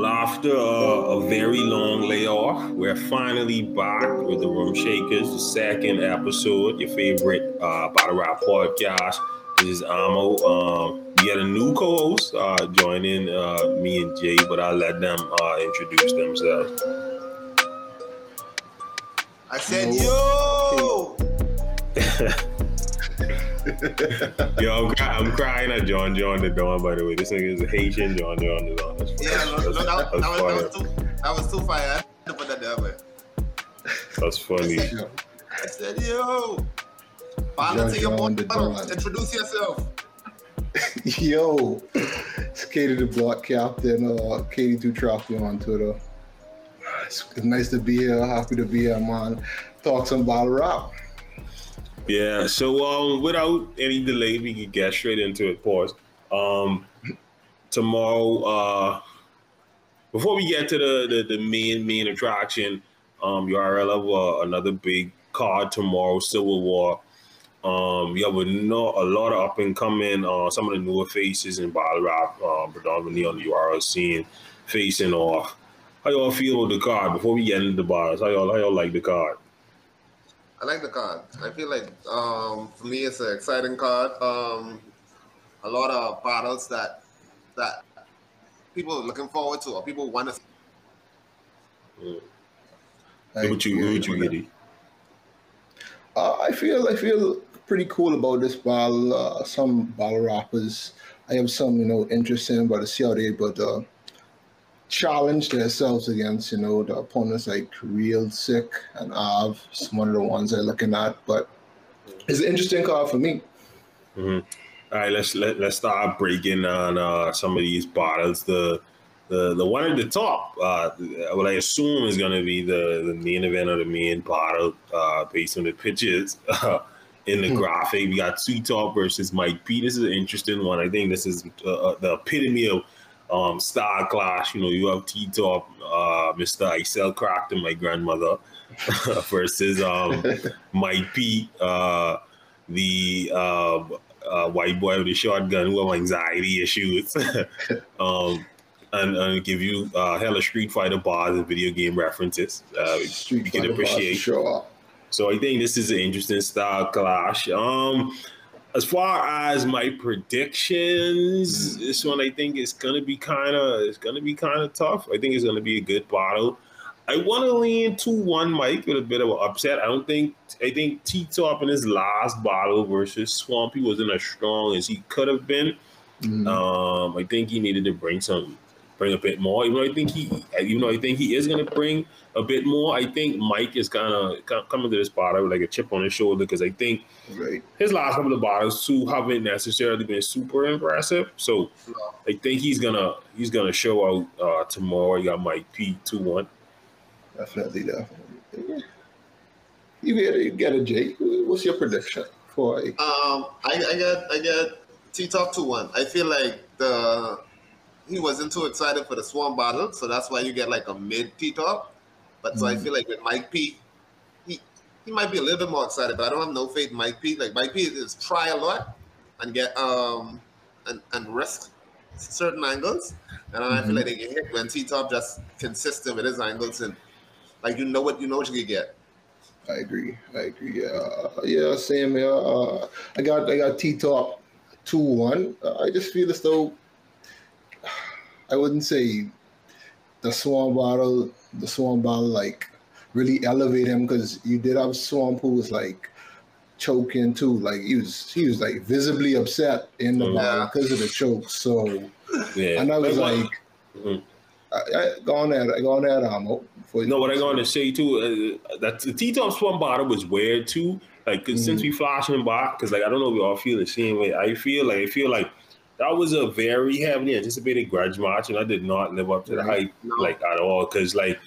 Well, after uh, a very long layoff, we're finally back with the Room Shakers, the second episode, your favorite uh, Battle Rap podcast. This is Amo. Um, we had a new co-host uh, joining uh, me and Jay, but I'll let them uh, introduce themselves. I said, yo! Yo, I'm, cry- I'm crying at John John Da Don, by the way. This nigga is a Haitian John John Da Don. That's, Yeah, no, no, that, that, was, that, was too, that was too fire. I had to put that there, man. That's funny. I said, yo! Follow to your John the bottom. Don. Introduce yourself. Yo, it's KD the Block Captain, uh, KD Trophy on Twitter. It's, it's nice to be here. Happy to be here, man. Talk some battle rap. Yeah, so um, without any delay, we can get straight into it. Pause. Um, tomorrow, uh, before we get to the the, the main main attraction, um, URL of uh, another big card tomorrow, Civil War. Um, you have a, no, a lot of up and coming, uh, some of the newer faces in battle rap, um, predominantly on the URL scene, facing off. How y'all feel with the card before we get into the battles? How y'all how y'all like the card? I like the card. I feel like um, for me it's an exciting card. Um, a lot of battles that that people are looking forward to or people want to. What would you, what would you get? E? Uh, I feel I feel pretty cool about this battle. Uh, some battle rappers, I have some you know interest in, but to see how they but uh, challenge themselves against you know the opponents like Real Sick and Av. It's one of the ones I'm looking at, but it's an interesting card for me. All right, let's let, let's start breaking on uh, some of these bottles. The the the one at the top, uh, what I assume is going to be the the main event of the main bottle, uh, based on the pictures uh, in the Hmm. graphic. We got T Top versus Mike P. This is an interesting one. I think this is uh, uh, the epitome of um, star clash. You know, you have T Top, uh, Mister Isel Crackton, my grandmother, versus um, Mike P. Uh, the uh, uh, white boy with a shotgun who have anxiety issues, um, and, and give you uh, hella Street Fighter bars and video game references. Uh, Street you can appreciate. sure. So I think this is an interesting style clash. Um, as far as my predictions, this one I think is gonna be kind of it's gonna be kind of tough. I think it's gonna be a good bottle. I want to lean two one Mike with a bit of an upset. I don't think I think T Top in his last bottle versus Swampy wasn't as strong as he could have been. Mhm. Um, I think he needed to bring some, bring a bit more. Even though I think he, even though I think he is going to bring a bit more, I think Mike is kind of coming to this battle with like a chip on his shoulder because I think Right. his last couple of battles too haven't necessarily been super impressive. So I think he's gonna he's gonna show out uh, tomorrow. You got Mike P two one. Definitely, definitely. Yeah. You get you get a Jake. What's your prediction for Um, I, I got I got T Top two one. I feel like the he wasn't too excited for the Swan battle, so that's why you get like a mid T Top. But so I Mhm. feel like with Mike P, he he might be a little bit more excited, but I don't have no faith in Mike P. Like Mike P is try a lot and get um and and risk certain angles, and I feel Mhm. like they get hit when T Top just consistent with his angles and like you know what you know what you could get. I agree. I agree. Yeah, yeah. Same here. Uh, I got I got T top two one. Uh, I just feel as though I wouldn't say the Swamp Bottle, the Swamp Bottle, like really elevate him because you did have Swamp who was like choking too. Like he was he was like visibly upset in the Mhm. battle because of the choke. So Yeah, and I was But what- like, Mhm. I, I, go on there, go on there, Amo. before you- No, what I going to say too, uh, that the T top swim bottom was weird too. Like 'cause since we flashing back, because like I don't know if we all feel the same way. I feel like I feel like that was a very heavily anticipated grudge match, and I did not live up to the hype No. like at all. Because like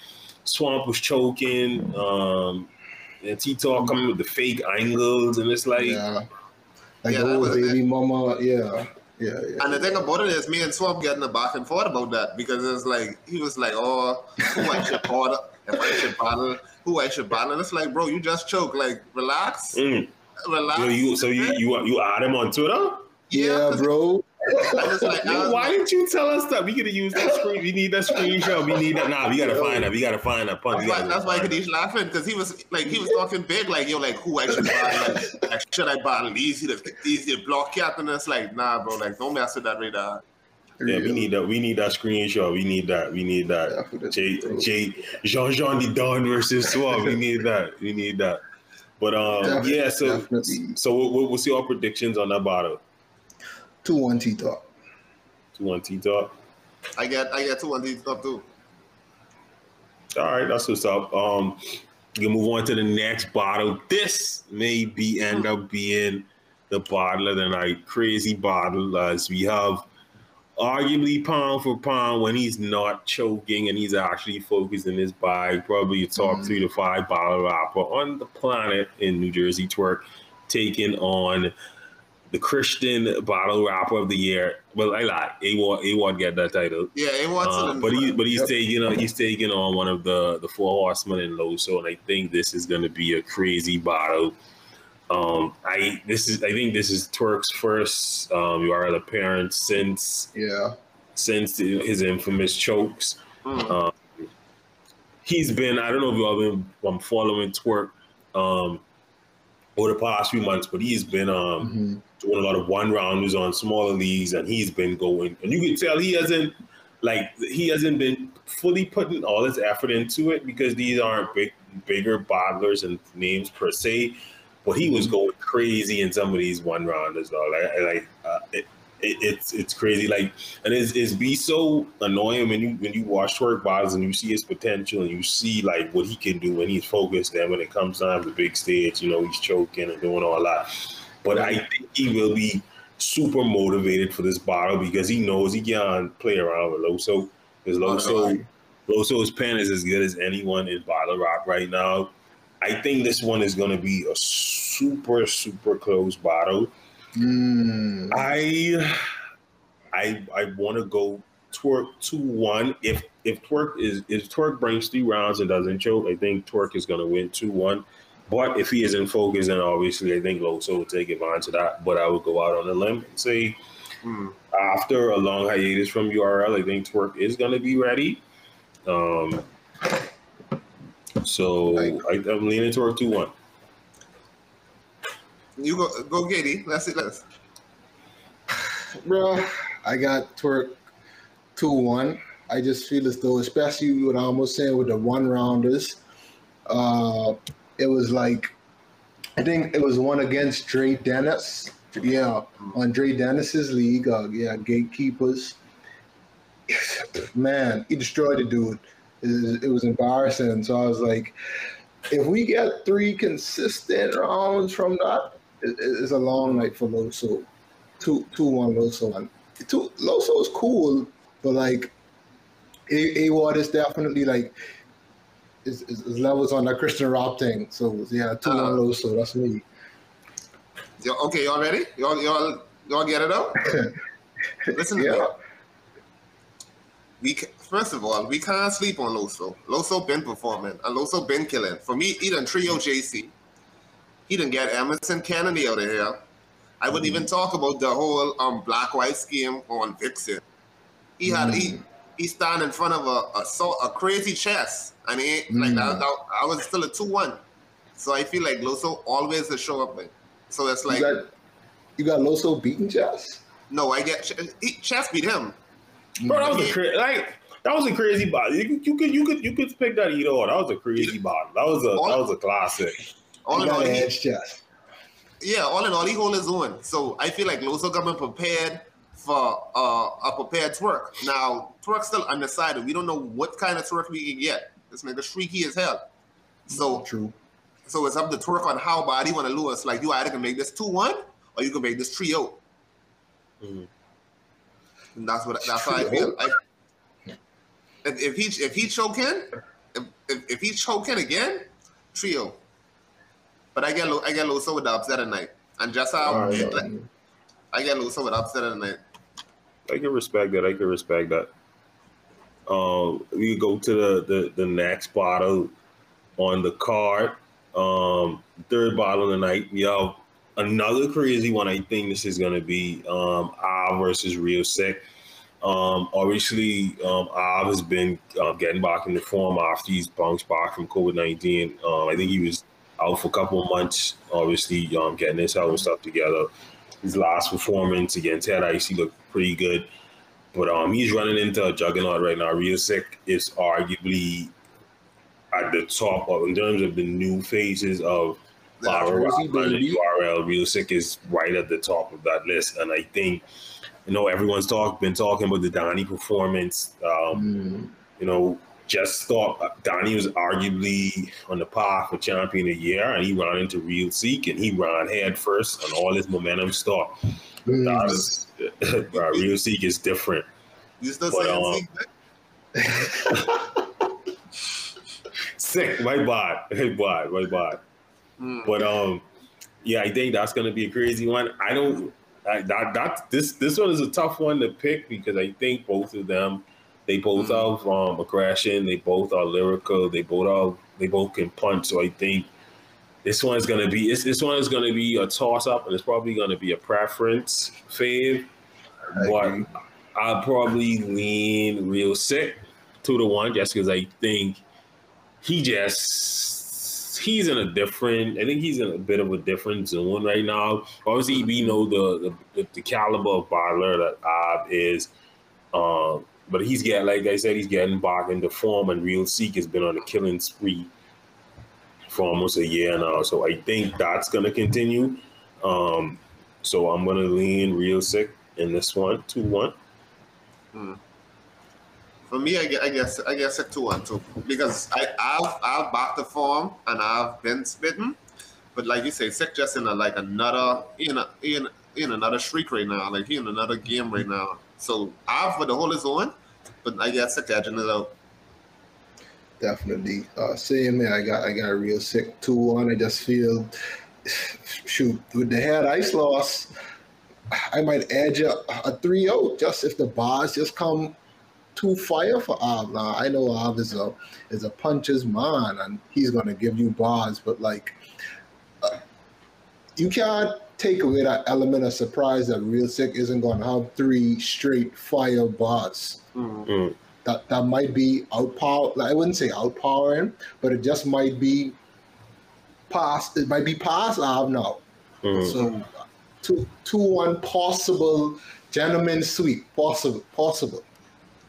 Swamp was choking, um, and T top coming with the fake angles, and it's like yeah, like Yeah, the that old was baby mama. Yeah, yeah, yeah. And the thing about it is, me and Swamp getting a back and forth about that because it's like he was like, "Oh, who I should battle? If I should battle, who I should battle?" And it's like, bro, you just choke. Like, relax, mm. relax. Yo, you so you you you add him on Twitter? Yeah, bro. I was like, I was Why didn't you tell us that? We could have used that screen. We need that screen screenshot. We need that. Nah, we gotta find that. We gotta find that punch. That's why, gotta that's why Kadesh laughing because he was like he was talking big like yo like who I should buy like, like should I buy easy to easy to block cap and it's like nah bro like don't mess with that radar. Yeah, we need that. We need that screenshot. We need that. We need that. Definitely, J. J Jean Jean the Don versus Swab. We need that. We need that. But um, Def- yeah. So definitely. so what, what, what's your predictions on that bottle? Two one T top. Two one T Top. I get I get two on these up too. All right, that's what's up. Um, you can move on to the next bottle. This may be end up being the bottle of the night. Crazy bottle as we have arguably pound for pound when he's not choking and he's actually focusing in his bag. Probably a top Mhm. three to five bottle rapper on the planet in New Jersey twerk, taking on the Christian bottle rapper of the year. Well, I lie. A-Ward, A-Ward get that title. Yeah, it wants Uh, it. but he but he's Yep. taking on he's taking on one of the the four horsemen in Loso, and I think this is going to be a crazy battle. Um, I this is I think this is Twerk's first um, URL appearance since Yeah. since his infamous chokes. Mm. Uh, He's been I don't know if you all been um, following Twerk um, over the past few months, but he's been um, Mhm. doing a lot of one rounders on smaller leagues, and he's been going. And you can tell he hasn't like he hasn't been fully putting all his effort into it because these aren't big, bigger bottlers and names per se. But he was going crazy in some of these one rounders, though. Like, like uh, it, it, it's it's crazy. Like, and it's, it's be so annoying when you when you watch twerk bottles and you see his potential and you see like what he can do when he's focused. And when it comes time to the big stage, you know he's choking and doing all that. But I think he will be super motivated for this bottle because he knows he can't play around with Loso. Because oh, Loso, Loso's pen is as good as anyone in bottle rock right now. I think this one is going to be a super, super close bottle. Mm. I, I, I want to go Twerk two one. If if Twerk is if Twerk brings three rounds and doesn't choke, I think Twerk is going to win two one. But if he isn't focused, then obviously I think Loso will take advantage of that. But I would go out on a limb and say Mm. after a long hiatus from URL, I think Twerk is going to be ready. Um, so I, I'm leaning Twerk two one. You go go Giddy. Let's see. Let's. Bro, I got twerk two one. I just feel as though, especially what I almost saying with the one rounders, uh, it was like I think it was one against Dre Dennis. Yeah, on Dre Dennis's league. Uh, yeah, gatekeepers. Man, he destroyed the dude. It, it was embarrassing. So I was like, if we get three consistent rounds from that, it, it's a long night for Loso. Two, two, one Loso. And two, Loso is cool, but like, A Ward is definitely like his, levels on that Christian Rob thing. So yeah, two, Uh, one Loso. That's me. Yo, okay, y'all ready? Y'all y'all y'all get it up. Listen to me. We ca- first of all, we can't sleep on Loso. Loso been performing, and Loso been killing. For me, done trio JC. He didn't get Emerson Kennedy out of here. I wouldn't even talk about the whole um black white scheme on Vixen. He had he he stand in front of a a, so, a crazy chess, and he ain't like that, that. I was still a two one, so I feel like Loso always a show up. Like, so it's like you got you got Loso beating chess. no, I get Ch- he, chess beat him. Bro, that was a cra- like that was a crazy bottle. You, could- you could you could you could pick that either or. That was a crazy bottle. That was a that was a classic. All You in all, got he, edge yeah, all in all, he hold his own. So I feel like Loso coming prepared for uh, a prepared twerk. Now twerk still undecided. We don't know what kind of twerk we can get. This nigga shrieky as hell. So True. so it's up to twerk on how bad he want to lose. Like you either can make this two one or you can make this trio. Mhm. And that's what that's how I feel. I, if, if he if he choking, if, if, if he choking again, trio. But I get Lo- I get Loso with the upset at night, and just how right, like, I get Loso with upset at night. I can respect that. I can respect that. Um, we go to the, the the next bottle on the card. Um, third bottle of the night. We have another crazy one. I think this is going to be um, Av versus Real Sick. Um, obviously, um, Av has been uh, getting back into form after he's bounced back from COVID 19. Um, I think he was out for a couple months, obviously, um, getting his health and stuff together. His last performance against Head Ice, he looked pretty good. But um, he's running into a juggernaut right now. Real Sick is arguably at the top of, in terms of the new phases of Lara URL. Real Sick is right at the top of that list. And I think, you know, everyone's talk, been talking about the Donnie performance. Um, mm. You know, just thought Donnie was arguably on the path for champion of the year, and he ran into Real Seek, and he ran head first, and all his momentum stopped. Mm. Uh, Real Seek is different. But, um, sick? My bad, my bad, my bad. Mm. But um, yeah, I think that's gonna be a crazy one. I don't. I, that that this this one is a tough one to pick because I think both of them they both mm-hmm. have um, aggression. They both are lyrical. They both are. They both can punch. So I think this one is gonna be. This, this one is gonna be a toss up, and it's probably gonna be a preference fave. I but. I'll probably lean real sick two to one, just because I think he just he's in a different. I think he's in a bit of a different zone right now. Obviously, we know the the, the caliber of battler that Av is. Um, but he's getting, like I said, he's getting back into form, and Real Seek has been on a killing spree for almost a year now. So I think that's going to continue. Um, so I'm going to lean Real Sick in this one, 2 1. Hmm. For me, I guess, I guess a two one two because I I've I've backed the form and I've been spitting, but like you say, sick just in a like another in a in in another streak right now, like he in another game right now. So I've for the whole is on, but I guess sick catching it out. Definitely. Uh same man, I got I got a real sick two one. I just feel shoot with the head ice loss, I might edge a, a 3-0 just if the bars just come too fire for Av. Now I know Av is a is a puncher's man and he's gonna give you bars, but like uh, you can't take away that element of surprise that Real Sick isn't going to have three straight fire bars. Mm-hmm. That that might be outpower. Like, I wouldn't say outpowering, but it just might be past. It might be past Av now. Mm-hmm. So two two one possible gentleman sweep possible possible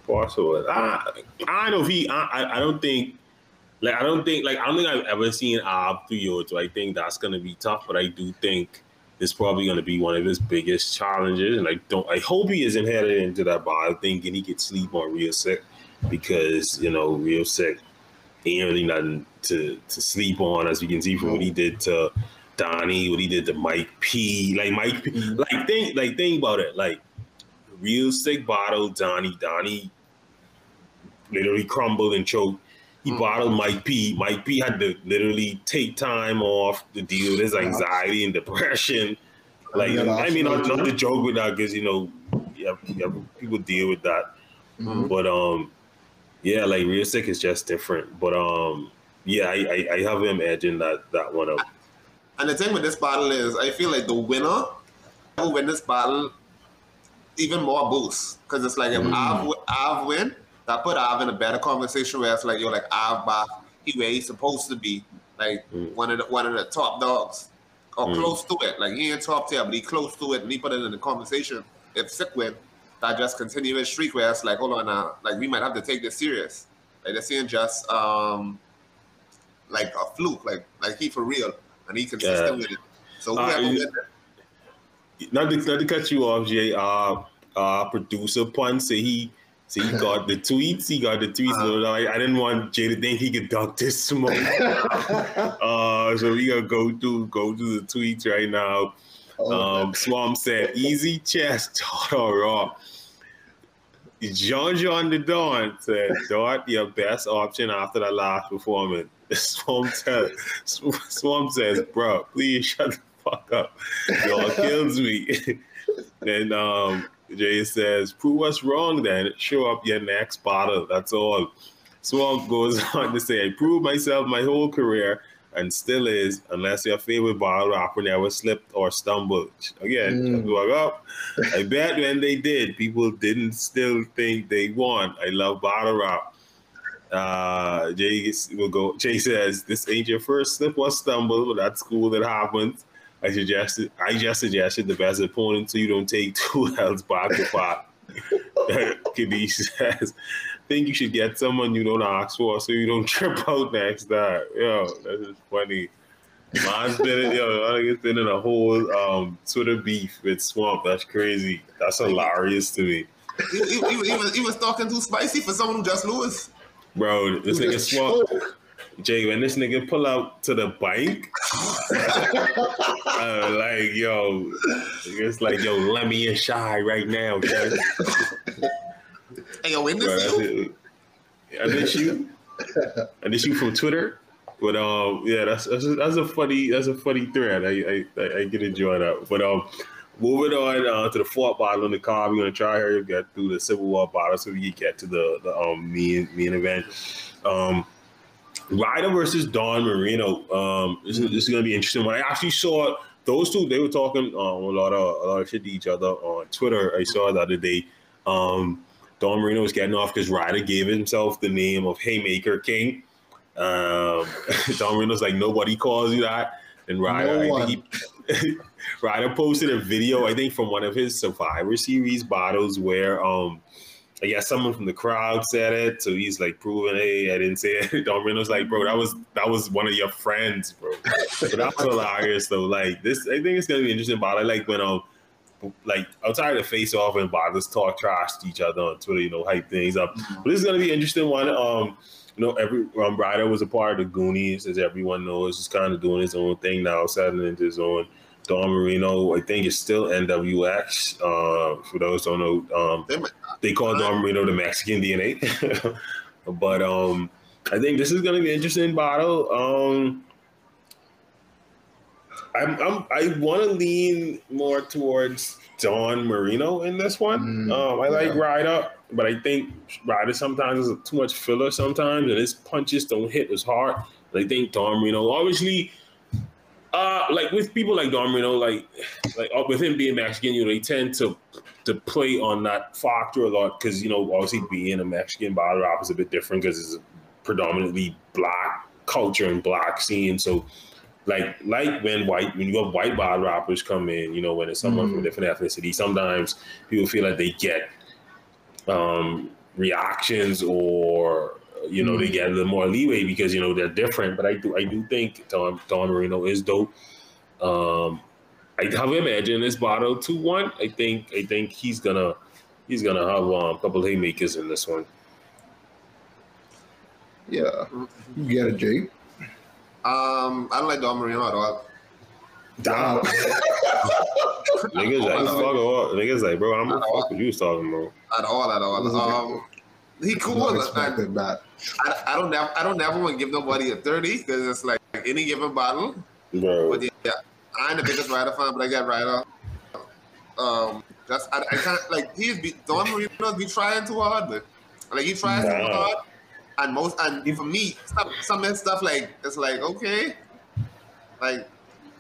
possible. I I don't know if he. I I don't think. Like I don't think like I don't think I've ever seen Av through you, so I think that's gonna be tough. But I do think it's probably going to be one of his biggest challenges. And I don't, I hope he isn't headed into that bar thinking he could sleep on real sick because you know real sick ain't really nothing to to sleep on, as we can see from what he did to Donnie, what he did to Mike P. Like Mike, P, mm-hmm. like think, like think about it, like real sick bottle Donnie, Donnie literally crumbled and choked. He mm-hmm. bottled Mike P. Mike P had to literally take time off to deal with his anxiety and depression. Like, I mean, not, not to joke with that because you know, yeah, yeah, people deal with that. Mm-hmm. But um, yeah, like real sick is just different. But um, yeah, I, I, I have him edging that that one up. And the thing with this battle is, I feel like the winner who win this battle even more boost because it's like if mm. I've, I've win, that put Av in a better conversation where it's like you're like Av back, he where he's supposed to be, like mm. one of the one of the top dogs or mm. close to it. Like he ain't top tier, but he close to it, and he put it in the conversation. If sick win, that just continuous streak where it's like, hold on now, like we might have to take this serious. Like this ain't just um like a fluke, like like he for real, and he consistent yeah. with it. So uh, whoever uh, not to, not to cut you off, Jay. Uh, uh, producer Pun say he so he got the tweets. He got the tweets. Uh, so I, I, didn't want Jay to think he could duck this smoke. uh, so we gonna go through go through the tweets right now. Oh, um, Swamp said, "Easy chest, or raw." Jean Jean the Dawn said, "Dart, your best option after that last performance." Swamp says, "Swamp says, bro, please shut the fuck up. Y'all kills me." and um, Jay says, prove us wrong then. Show up your next bottle. That's all. Swamp goes on to say, I proved myself my whole career and still is, unless your favorite bottle rapper never slipped or stumbled. Again, Mm. up. I bet when they did, people didn't still think they won. I love bottle rap. Uh, Jay will go. Jay says, "This ain't your first slip or stumble, but that's cool. That happens." I suggested. I just suggested the best opponent so you don't take two L's back to back. Kadesh says, "Think you should get someone you don't ask for so you don't trip out next time." Yo, that is funny. Mine's been yo, I think it's been in a whole um, Twitter beef with Swamp. That's crazy. That's hilarious to me, He, he, he, was, he was talking too spicy for someone who just lose. bro. This nigga Swamp. choke. Jay, when this nigga pull out to the bike, uh, like yo, it's like yo, let me in shy right now, Jay. Hey, yo, in this that's you? I did you. I did you from Twitter. But um, yeah, that's that's a, that's a funny that's a funny thread. I I, I, I get enjoy that. But um, moving on uh, to the fourth bottle in the car, we're gonna try here to get through the Civil War bottle so we can get to the the um main main event. Um, Ryder versus Don Marino. Um, this is, this is gonna be interesting. When I actually saw those two, they were talking um, a lot of a lot of shit to each other on Twitter. I saw the other day. Um, Don Marino was getting off because Ryder gave himself the name of Haymaker King. Um, Don Marino's like nobody calls you that, and Ryder, No he, Ryder posted a video, I think, from one of his Survivor Series bottles where um I guess someone from the crowd said it, so he's like proving, hey, I didn't say it. Don Marino's like, bro, that was that was one of your friends, bro. So that's hilarious though. Like this, I think it's gonna be interesting. But I like when um, like outside of face off and bottles talk trash to each other on Twitter, you know, hype things up. But this is gonna be an interesting one. Um, you know, every um, Ryder was a part of the Goonies, as everyone knows. He's kind of doing his own thing now, settling into his own. Don Marino, I think, it's still NWX. Uh, for those who don't know, um, They call Don Marino the Mexican DNA. but um, I think this is going to be an interesting battle. Um, I'm, I'm, I want to lean more towards Don Marino in this one. Mm, um, I like. Ryder, but I think Ryder sometimes is too much filler sometimes, and his punches don't hit as hard. I think Don Marino, obviously, uh, like with people like Don Marino, like like uh, with him being Mexican, you know, they tend to to play on that factor a lot because you know, obviously being a Mexican battle rap is a bit different because it's a predominantly black culture and black scene. So, like like when white when you have white battle rappers come in, you know, when it's someone from a Mhm. different ethnicity, sometimes people feel like they get um reactions or you know they get a little more leeway because you know they're different. But I do I do think Don, Don Marino is dope. Um, I have him edging this battle two one. I think I think he's gonna he's gonna have um, a couple haymakers in this one. Yeah, you get it, Jay. Um, I don't like Don Marino at all. Damn. Niggas like fuck off. Niggas like bro, I'm gonna fuck what you was talking about. At all, at all. Um, he cool. Not I, expected that. I, I don't never, I don't never want to give nobody a thirty because it's like any given bottle. Bro. But yeah, I'm the biggest rider fan, but I got rider. Um, that's I, I can't like he's be Don Marino be trying too hard, but like he tries too hard, and most and for me, some some of his stuff like it's like okay, like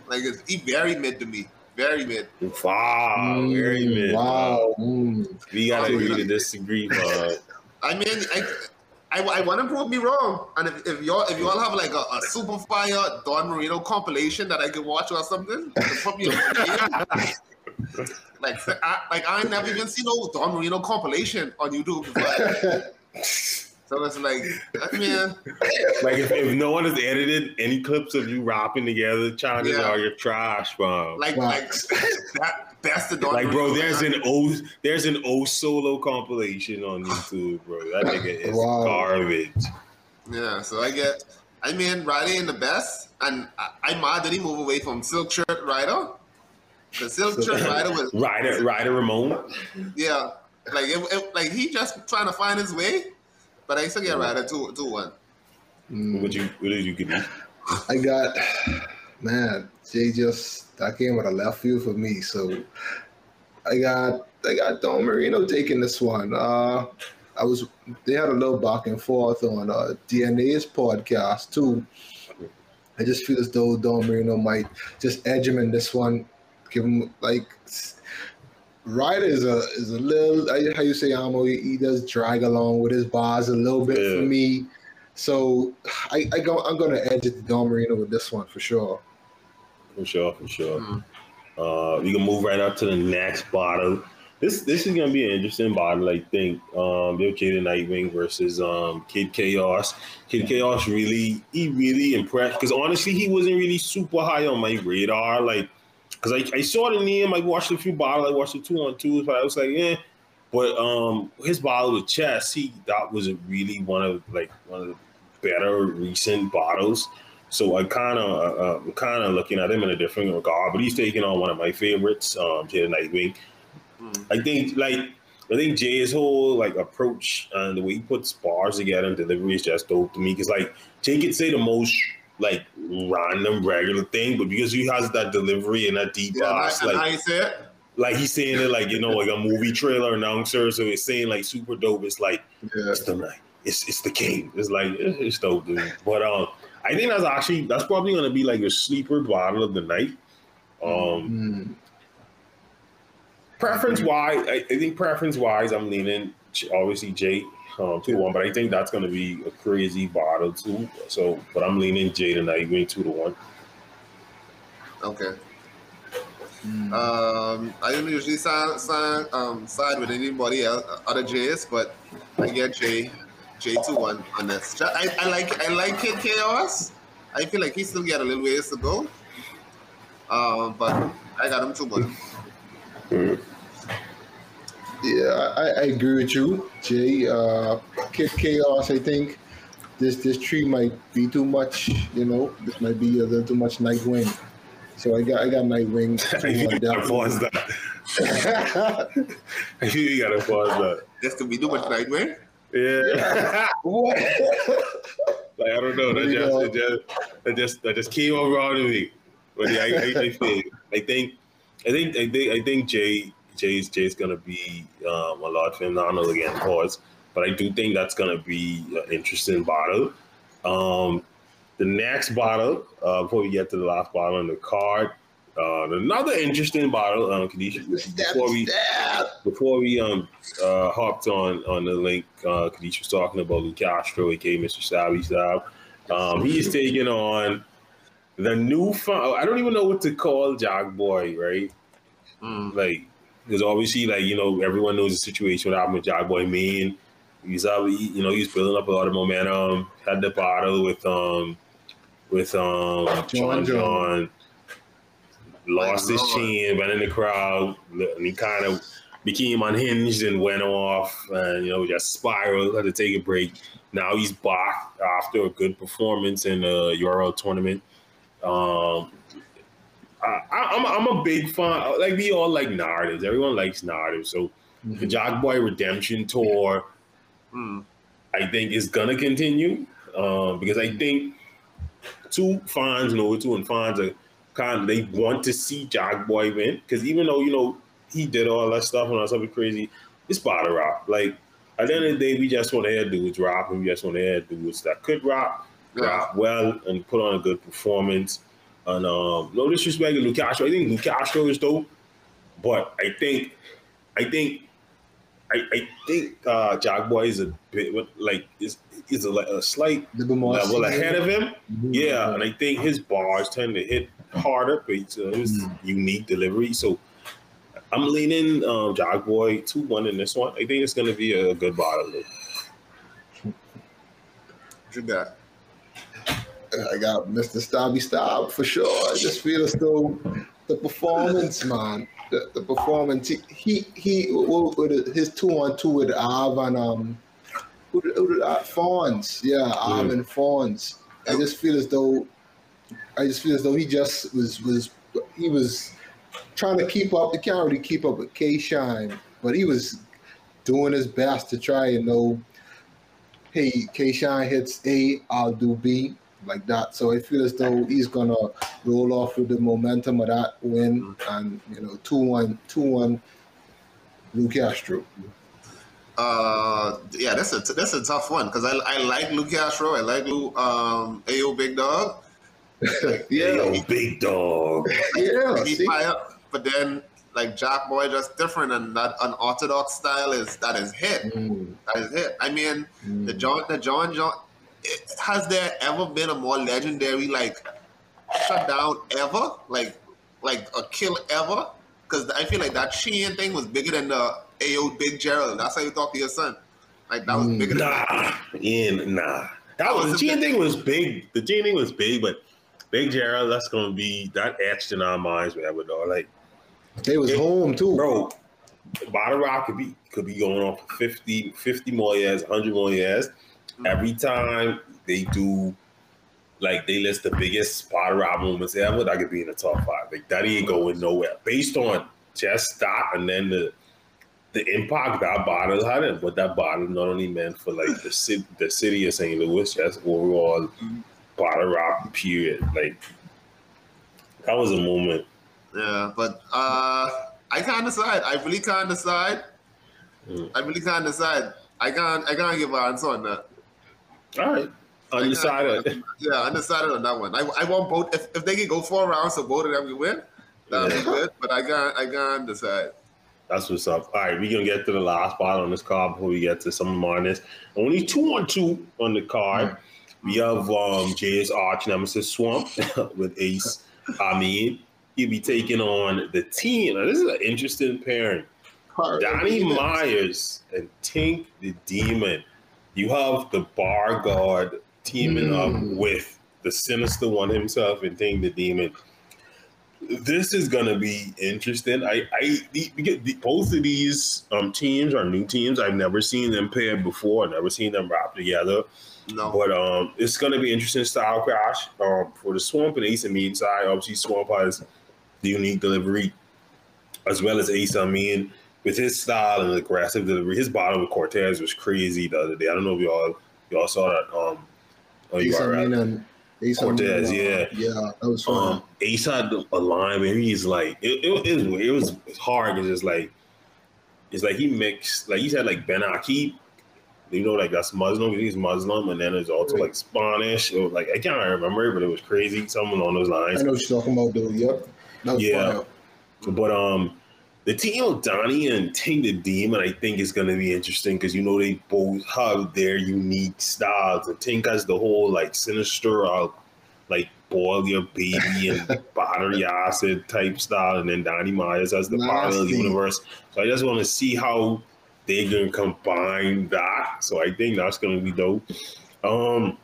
like it's he very mid to me, very mid. Wow, very Mm, mid. Wow. Mm. We gotta agree to disagree, man. I mean, I, I, I want to prove me wrong. And if, if y'all if y'all have like a, a super fire Don Marino compilation that I can watch or something, put me on the game, like I, like I never even seen no Don Marino compilation on YouTube before. So it's like, I mean, Like if, if no one has edited any clips of you rapping together, China, Yeah. are you're trash, bro. like Wow. like that that's the Don Like, bro, there's an O there's an O solo compilation on YouTube, bro. That nigga is Wow. garbage. Yeah, so I get, I mean, Ryder ain't the best, and I, I'm mad that he moved away from Silk Shirt Ryder. Because Silk Shirt Ryder was Ryder Ryder Ramon. Yeah, like it, it, like he just trying to find his way, but I still get Ryder two two one. Mm. What you what did you give me? I got man, Jay just that came with a left field for me. So I got I got Don Marino taking this one. Uh I was they had a little back and forth on uh DNA's podcast too. I just feel as though Don Marino might just edge him in this one, give him like Ryder is a is a little how you say Amo he does drag along with his bars a little bit yeah. for me. So I, I go I'm gonna edge it to Don Marino with this one for sure. For sure, for sure. Mm. Uh, we can move right up to the next bottle. This this is gonna be an interesting battle, I think. Um, Bill Kid and Nightwing versus um Kid Chaos. Kid Chaos really he really impressed because honestly he wasn't really super high on my radar. Like because I, I saw the name, I watched a few bottles, I watched the two on twos, but I was like, yeah. But um, his bottle with chess, he that was really one of like one of the better recent bottles. So I kind of uh, I'm kind of looking at him in a different regard, but he's taking on one of my favorites, um, Jay Nightwing. Mm. I think like I think Jay's whole like approach and the way he puts bars together and delivery is just dope to me. Because like Jay could say the most like random regular thing, but because he has that delivery and that deep yeah, box, like how you say it? Like he's saying it like you know like a movie trailer announcer, so it's saying like super dope. It's like yeah. it's the night, it's it's the king. It's like it's dope, dude. But um, I think that's actually that's probably gonna be like a sleeper bottle of the night. Um, mm-hmm. preference wise, I, I think preference wise, I'm leaning obviously Jay um, two to one, but I think that's going to be a crazy bottle too. So, but I'm leaning Jay tonight, going two to one. Okay. Mm. Um, I don't usually side, side, um, side with anybody else, other Jays, but I get Jay, Jay two one on this. I, I like I like Kid Chaos. I feel like he still got a little ways to go. Um, but I got him too one. Mm. Yeah, I, I, agree with you, Jay. Uh, chaos. I think this this tree might be too much. You know, this might be a little too much Nightwing. So I got I got Nightwing. you gotta pause that. you gotta pause that. This could be too much Nightwing. Yeah. what? like I don't know. That just, it just that just that just came over on me. But yeah, I, I, I think I think I think I think I think Jay Jay's Jay's gonna be um, a lot phenomenal again, of course. But I do think that's gonna be an interesting battle. Um, the next battle, uh, before we get to the last battle on the card, uh, another interesting battle, um, Kadisha, before we before we um uh, hopped on on the link, uh, Kadisha was talking about Luke Castro, aka Mr. Savvy Style. Um, he's taking on the new. Fun- I don't even know what to call Jack Boy, right? Mm. Like because obviously, like you know, everyone knows the situation with happened with Jack Boy Mean He's uh, you know, he's building up a lot of momentum. Had the battle with um with um John John. John lost his chin, went in the crowd, and he kind of became unhinged and went off, and you know, just spiraled. Had to take a break. Now he's back after a good performance in a Euro tournament. Um, I, am I'm, I'm a big fan. Like we all like narratives. Everyone likes narratives. So mm-hmm. the Jack Boy Redemption tour, mm. I think is gonna continue um, because I think two fans know it too, and fans are kind of they want to see Jack Boy win because even though you know he did all that stuff and all something crazy, it's bottle rap. Like at the end of the day, we just want to hear dudes rap, and we just want to hear dudes that could rap, yeah. rap well, and put on a good performance. And um, no disrespect to Luke Castro. I think Luke Castro is dope, but I think, I think, I, I think uh, Jack Boy is a bit like is is a, a slight level ahead of him. Mm-hmm. Yeah, and I think his bars tend to hit harder, but it's uh, his mm-hmm. unique delivery. So I'm leaning um, Jack Boy two one in this one. I think it's going to be a good battle. What you got? I got Mr. Stabby Stab for sure. I just feel as though the performance, man, the, the performance. He he, he with his two on two with Av and um, who who did uh, Fawns, yeah, mm. Av and Fawns. I just feel as though, I just feel as though he just was was he was trying to keep up. He can't really keep up with K Shine, but he was doing his best to try and know. Hey, K Shine hits A, I'll do B like that. So I feel as though he's gonna roll off with the momentum of that win, and you know, two one, two one, Luke Castro. Uh, yeah, that's a that's a tough one because I, I like Luke Castro, I like Luke, um, Ayo Big Dog, yeah, Yo, big dog. yeah. he see? fire, but then like Jack Boy just different, and that unorthodox style is that is hit. Mm, That is hit. I mean, the mm. John, the John John. It, has there ever been a more legendary like shutdown ever? Like, like a kill ever? Because I feel like that Sheehan thing was bigger than the Ayo Big Gerald. That's how you talk to your son. Like that was Mm. bigger than Nah, Ian, nah. That was the was a Gene big- thing was big. The Gene thing was big, but Big Gerald, that's gonna be that etched in our minds forever, dog. Like, They was It- home too. bro, Bottle Rock could be could be going on for 50, 50 more years, 100 more years. Mm. Every time they do, like, they list the biggest Bottle Rock moments ever, that could be in the top five. Like, that ain't going nowhere. Based on just that and then the the impact that bottle had and what that bottle not only meant for like the city, the city of St. Louis, just overall bottle rock period. Like that was a moment. Yeah, but uh, I can't decide. I really can't decide. Mm. I really can't decide. I can't. I can't give an answer on that. All right, undecided. Yeah, undecided on that one. I, I want both. If, if they can go four rounds, so both of them can win, that'd Yeah. be good. But I can't. I can't decide. That's what's up. All right, we're gonna get to the last spot on this card before we get to some of mine. Only two on two on the card. We have um Jay's arch nemesis Swamp with Ace. I mean, he'll be taking on the team. Now, this is an interesting pairing. Donnie Myers and Tink the Demon. You have the bar guard teaming Mm. up with the sinister one himself and Tink the Demon. This is gonna be interesting. I, I, the, the, both of these um teams are new teams. I've never seen them paired before. I've Never seen them rap together. No. But um, it's gonna be interesting style crash um for the Swamp and Ace Amin side. Obviously, Swamp has the unique delivery as well as Ace Amin with his style and aggressive delivery. His battle with Cortez was crazy the other day. I don't know if y'all y'all saw that. Um, oh, you Ace are right. And Ace Cortez, uh, yeah. yeah, that was fun. Um, Ace had a line where he's like, it, it, it was it was hard because it's like, it's like he mixed like he said like Ben Akib, you know, like that's Muslim. He's Muslim, and then there's also like Spanish. Or like I can't remember, but it was crazy. Something on those lines. I know what you're talking about, though. Yep, Yeah. fire. But um, the team of Donnie and Ting the Demon, I think, is going to be interesting because you know they both have their unique styles. And Ting has the whole like sinister, uh, like boil your baby and battery acid type style, and then Donnie Myers has the parallel universe. So I just want to see how they're going to combine that. So I think that's going to be dope. Um,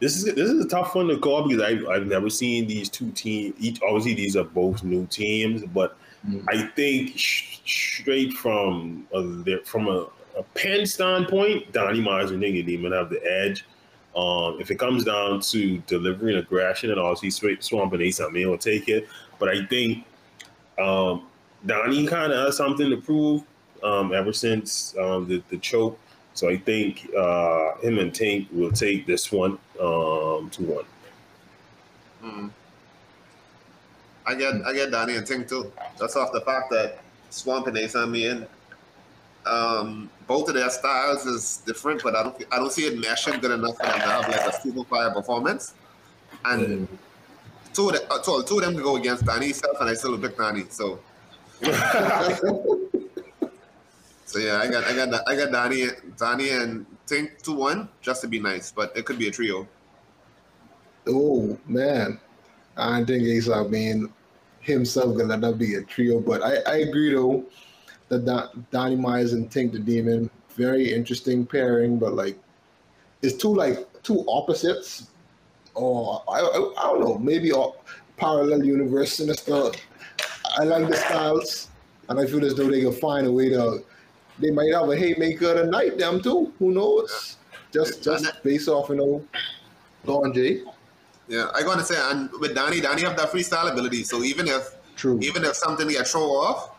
this is this is a tough one to call because I've, I've never seen these two teams. Each obviously these are both new teams, but Mm. I think sh- straight from a, from a, a pen standpoint, Donnie Myers and Nigga Demon have the edge. Um, if it comes down to delivering aggression, and obviously straight Swamp and Ace, I mean, will take it. But I think um, Donnie kind of has something to prove um, ever since um, the, the choke. So I think uh, him and Tank will take this one um, to one. Mm. I get I get Donnie and Tank too. That's off the fact that Swamp and Ace Amin, um, both of their styles is different, but I don't I don't see it meshing good enough for them to have like a super fire performance. And two of them, uh, two, two of them can go against Donnie himself, and I still pick Donnie. So so yeah, I got I got I got Donnie Donnie and Ting two one just to be nice, but it could be a trio. Oh man, I think Ace Amin himself gonna that be a trio, but I, I agree though that Don, Donnie Myers and Tink the Demon very interesting pairing, but like it's two like two opposites, or I I, I don't know maybe parallel universe sinister. I like the styles, and I feel as though they can find a way to. They might have a haymaker tonight, them too. Who knows? Just just based off you know, Don J. Yeah, I gotta say, and with Danny, Danny have that freestyle ability. So even if True. even if something get throw off,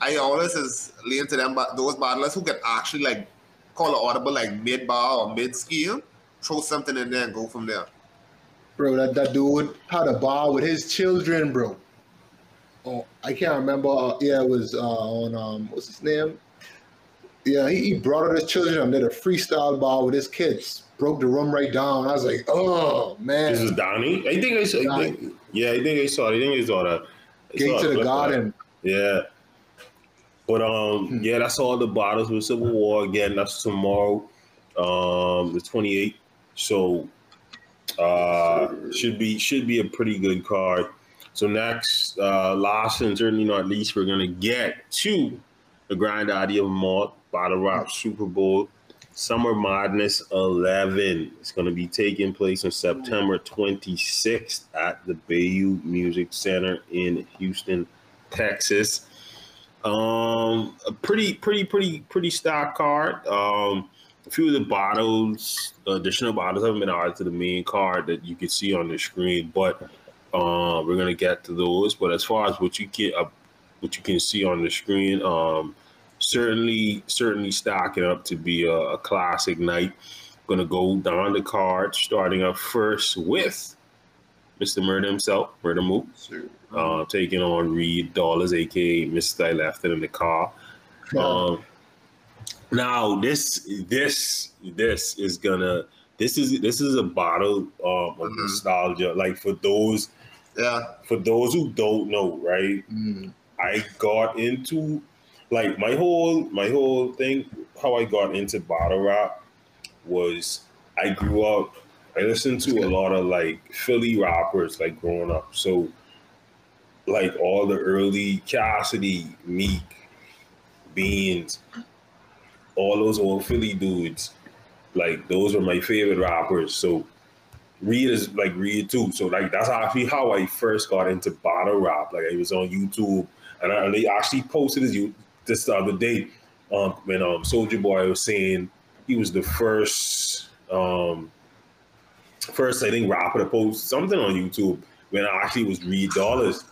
I always is lean to them, but those battlers who can actually like call an audible like mid bar or mid skill, throw something in there and go from there. Bro, that, that dude had a bar with his children, bro. Oh, I can't remember. Uh, yeah, it was uh, on um, what's his name? Yeah, he, he brought out his children and did a freestyle bar with his kids. broke the rum right down. I was like, oh man. This is Donnie. I think I saw. I think, yeah, I think I saw. I think I saw that. I Gate saw to the clip of that. garden. Yeah. But um, Hmm. yeah, that's all the bottles with Civil War again. That's tomorrow, um, the twenty eighth. So, uh, should be should be a pretty good card. So next, uh, last and certainly not least, we're gonna get to the Grind Idea of Malt Bottle Rock Super Bowl Summer Madness 11. It's gonna be taking place on September 26th at the Bayou Music Center in Houston, Texas. Um, a pretty, pretty, pretty, pretty stock card. Um, a few of the bottles, the additional bottles haven't been added to the main card that you can see on the screen, but uh, we're gonna get to those. But as far as what you can, uh, what you can see on the screen, um, certainly, certainly stocking up to be a, a classic night. Gonna go down the card, starting up first with Mr. Murder himself, Murder Mook uh, taking on Reed Dollaz, aka Mr. I left it in the car. Um, now this this this is gonna this is this is a bottle um, of Mhm. nostalgia. Like for those Yeah. for those who don't know, right? Mm. I got into like my whole my whole thing. How I got into battle rap was I grew up. I listened to a lot of like Philly rappers like growing up. So like all the early Cassidy, Meek, Beans, all those old Philly dudes. Like those were my favorite rappers. So Reed is like Reed too. So like that's actually how I first got into battle rap. Like I was on YouTube and, I, and they actually posted this this the other day um, when um Soldier Boy was saying he was the first um first I think rapper to post something on YouTube when I actually was Reed Dollaz.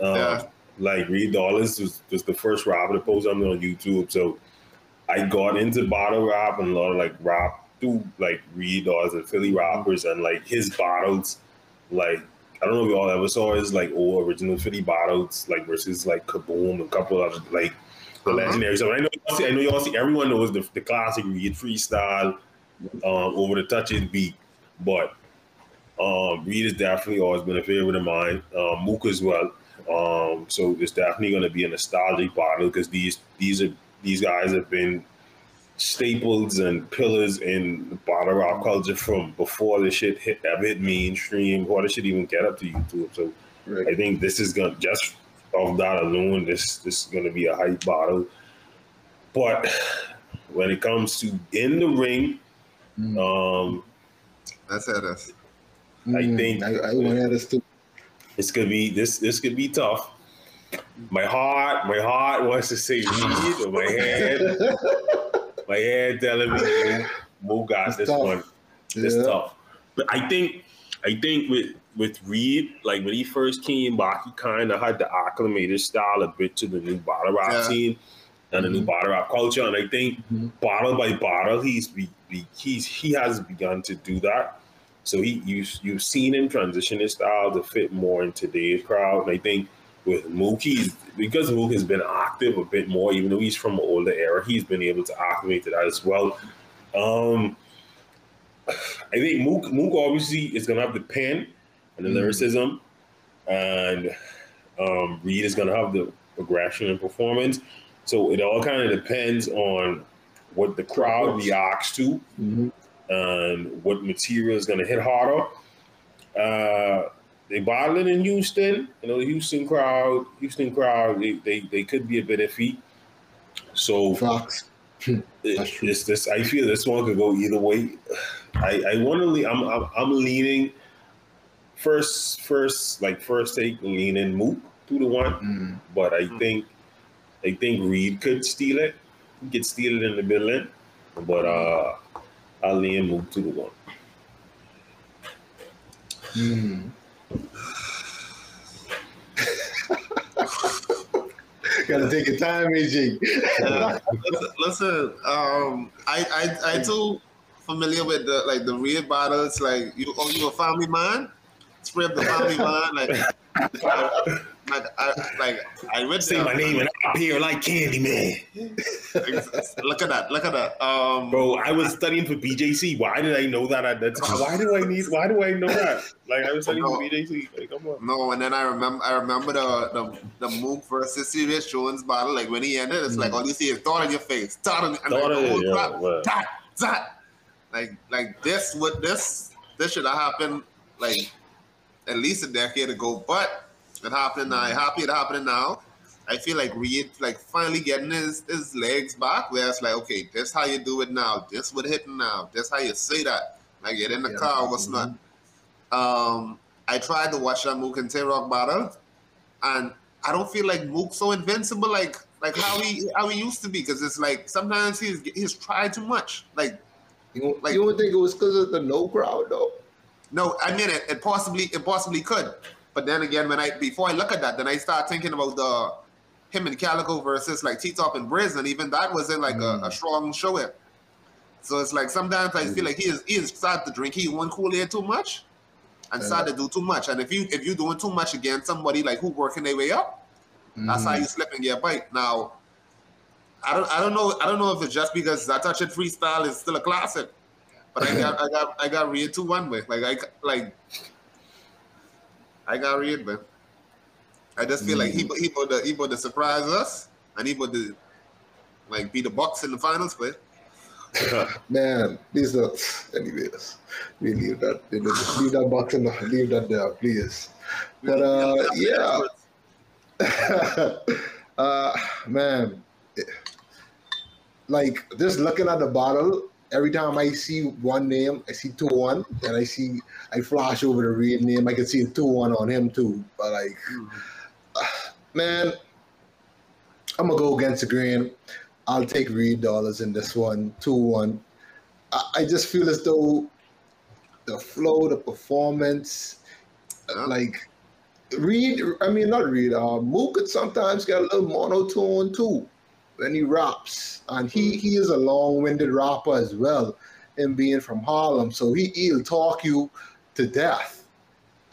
Um, Yeah. Like Reed Dollaz was, was the first rapper to post something on YouTube. So I got into bottle rap and a lot of like rap through like Reed Dollaz and Philly rappers and like his bottles. Like I don't know if y'all ever saw his like old original Philly bottles like versus like Kaboom and a couple of like the legendary stuff. I know y'all see, I know y'all see everyone knows the, the classic Reed freestyle um, over the touches beat, but um, Reed has definitely always been a favorite of mine. Um, Mook as well. Um, so it's definitely going to be a nostalgic bottle because these these are these guys have been staples and pillars in the bottle rock culture from before the shit hit ever hit mainstream, before the shit even get up to YouTube. So I think this is gonna just off that alone, this this is gonna be a hype bottle. But when it comes to in the ring, Mm. um, That's it. That's, I Mm. think- I, I want to add this too. It's gonna be this. This could be tough. My heart, my heart wants to say Reed, but my head, my head telling me Mo, Mo got It's this tough. one. It's Yeah. tough. But I think, I think with with Reed, like when he first came back, he kind of had to acclimate his style a bit to the new bottle rap Yeah. scene and the new Mhm. bottle rap culture. And I think Mhm. bottle by bottle, he's be, be, he's he has begun to do that. So he you you've seen him transition his style to fit more in today's crowd. And I think with Mook, he's because Mook has been active a bit more, even though he's from an older era, he's been able to acclimate to that as well. Um, I think Mook Mook obviously is gonna have the pen and the Mm. lyricism, and um, Reed is gonna have the progression and performance. So it all kind of depends on what the crowd reacts to Mhm. and what material is going to hit harder. Uh, they battling in Houston. You know, the Houston crowd, Houston crowd, they, they, they could be a bit iffy. So Fox. it, That's it's this. I feel this one could go either way. I, I want to. I'm, I'm I'm leaning first first like first take leaning Mook two to one, Mm. but I Mhm. think I think Reed could steal it. He could steal it in the middle, but uh, I'll lean Mook two to one. Mm. Gotta take your time, AJ. Uh, listen, listen, um, I, I, I too familiar with the like the real bottles. Like you, oh, you a family man? Up the family man. Like like I like I went Say my name and I appear like Candyman. Look at that! Look at that! Um, Bro, I was studying for BJC. Why did I know that at that time? Why do I need why do I know that? Like I was studying for BJC. Like come on. No, and then I remember I remember the the, the Mook versus Serious Jones battle. Like when he ended, it's like all you see is thought on your face, thought on, and Mm. Thought like, the whole yeah, crowd, right. that, that. Like like this would this this should have happened like at least a decade ago, but it happened. Now. I'm happy it happened now. I feel like Reed like finally getting his, his legs back where it's like, okay, this how you do it now. This would hit now. This how you say that. Like get in the Yeah. car, what's not. Um, I tried to watch that Mook and Tay Roc battle, and I don't feel like Mook's so invincible like like how he how he used to be. Because it's like sometimes he's he's tried too much. Like You Like- you don't think it was because of the no crowd though? No, I mean it, it possibly it possibly could. But then again, when I before I look at that, then I start thinking about the him and Calico versus like T Top and Briz, and even that wasn't like a, a mm. strong showing. So it's like sometimes I feel mm. like he is he is started to drink he one Kool Aid too much, and started to do too much. And if you if you doing too much against somebody like who working their way up, that's how you mm. slip and get bite. Now, I don't I don't know I don't know if it's just because I touch it freestyle is still a classic, but I got I got I got read two one way like I like I got read man. I just feel like he he would the he would the surprise us and he would the like be the Bucks in the finals with. Man, these are anyways. We leave that leave that, leave that box in the, leave that there, please. But uh yeah. uh man. Like just looking at the bottle, every time I see one name, I see two one, and I see I flash over the real name, I can see a two one on him too. But like man, I'm gonna go against the grain. I'll take Reed Dollaz in this one, two one. I, I just feel as though the flow, the performance, like Reed. I mean, not Reed. Uh, Mook could sometimes get a little monotone too when he raps, and he he is a long-winded rapper as well, in being from Harlem. So he he'll talk you to death,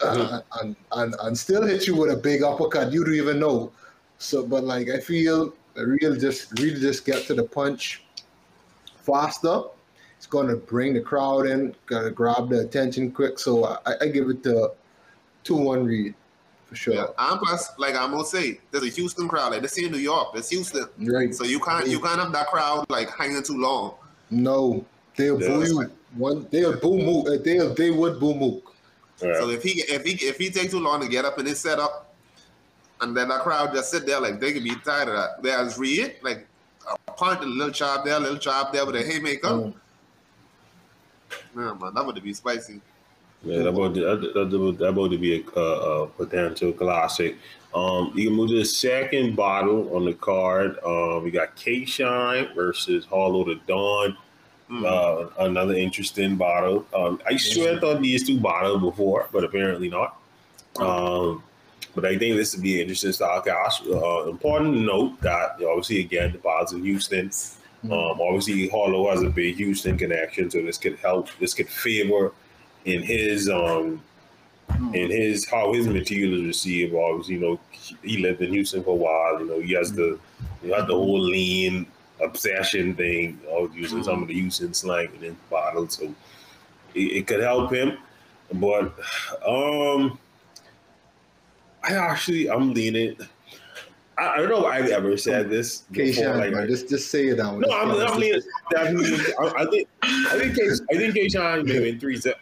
uh, and, and and still hit you with a big uppercut you don't even know. So, but like I feel real just really just get to the punch faster. It's gonna bring the crowd in, gonna grab the attention quick. So I, I give it to two one read for sure. Yeah. And plus, like I'm gonna say, there's a Houston crowd. Like this in New York, there's Houston. Right. So you can't you can't have that crowd like hanging too long. No, they'll Yeah. boo you. One, they'll boo Mook. uh, They they would boo Mook. All right. So if he if he if he takes too long to get up in his setup, and then that crowd just sit there like they can be tired of that. Whereas Reed, like a punt, a little chop there, a little chop there with a haymaker. Um, Yeah, man, that would be spicy. Yeah, that about to, that, that, about to be a, uh, a potential classic. Um, you can move to the second bottle on the card. Um, we got K Shine versus Hollow Da Don. Mm. Uh, another interesting bottle. Um, I swear I thought these two bottles before, but apparently not. Um, but I think this would be an interesting style cast. Uh, important to note that obviously again the bottles in Houston. Um, obviously Hollow has a big Houston connection, so this could help. This could favor in his um in his how his material is received. Obviously, you know he lived in Houston for a while. You know he has the he had the whole lean obsession thing of using some of the Houston slang in his bottles, so it, it could help him. But um, I actually I'm leaning. I, I don't know if I've ever said this K before. Like, man, just just say it down. no, I'm, I'm leaning. I, I think I think K, I think K Shine maybe in three sets,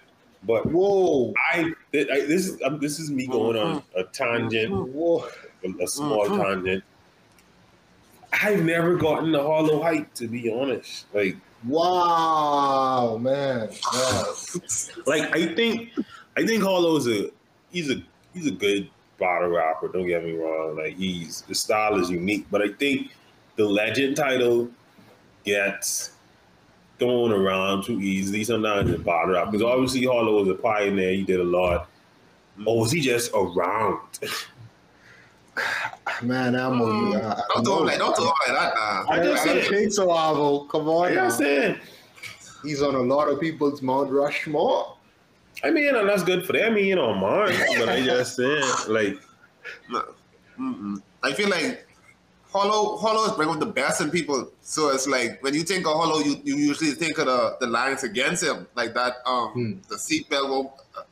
but Whoa, I, th- I this is um, this is me going on a tangent, whoa. a, a small Mhm. tangent. I've never gotten the Hollow hype to be honest. Like Wow, man. Wow. like I think I think Hollow's a he's a he's a good bottle rapper. Don't get me wrong. Like he's the style is unique, but I think the legend title gets thrown around too easily sometimes in bottle rap because obviously Hollow was a pioneer. He did a lot. Or was he just around? Man, I'm on you. Mm. I, Don't do like don't do him like that. Nah. I, I I, just don't said- think so, Avo. Come on You now. understand? He's on a lot of people's Mount Rushmore. I mean, and that's good for them. I mean, on mine, but I just said, like, No. I feel like Hollow Hollow is bringing the best in people. So it's like when you think of Hollow, you, you usually think of the, the lines against him, like that. Um, Hmm. the seatbelt won't, uh,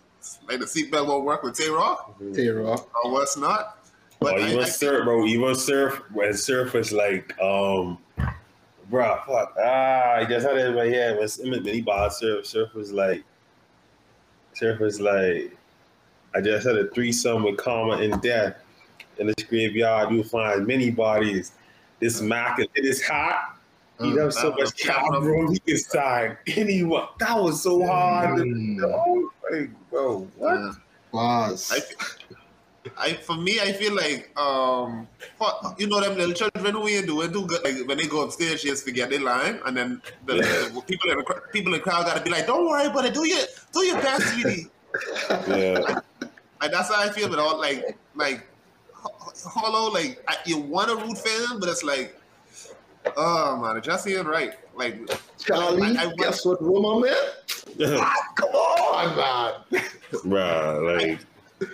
like the seatbelt won't work with Tay Roc Tara. or what's not. Oh, But I, even I, surf, bro. Even surf when surf was like, um, bro, fuck. Ah, I just had it in my head when when when he bought surf. Surf was like, surf was like, I just had a threesome with Karma and Death in this graveyard. You'll find many bodies. This Mac it is hot. He Mm. does so that was- much cow, bro. He can sign anyone. That was so hard. Mm. Oh, like, bro, what? Yeah. Was. I, I for me, I feel like um, what- you know them little children who ain't doing too good. Like when they go upstairs, she just forget their line, and then the, the people in the people in the crowd got to be like, "Don't worry about it. Do your do your best, sweetie." Yeah. Like that's how I feel. But all like like Ho- Hollow, like I, you want to root for him, but it's like, oh man, it just ain't right. Like Charlie, I- I- guess what room I'm? Ah, come on, man. Bruh, like,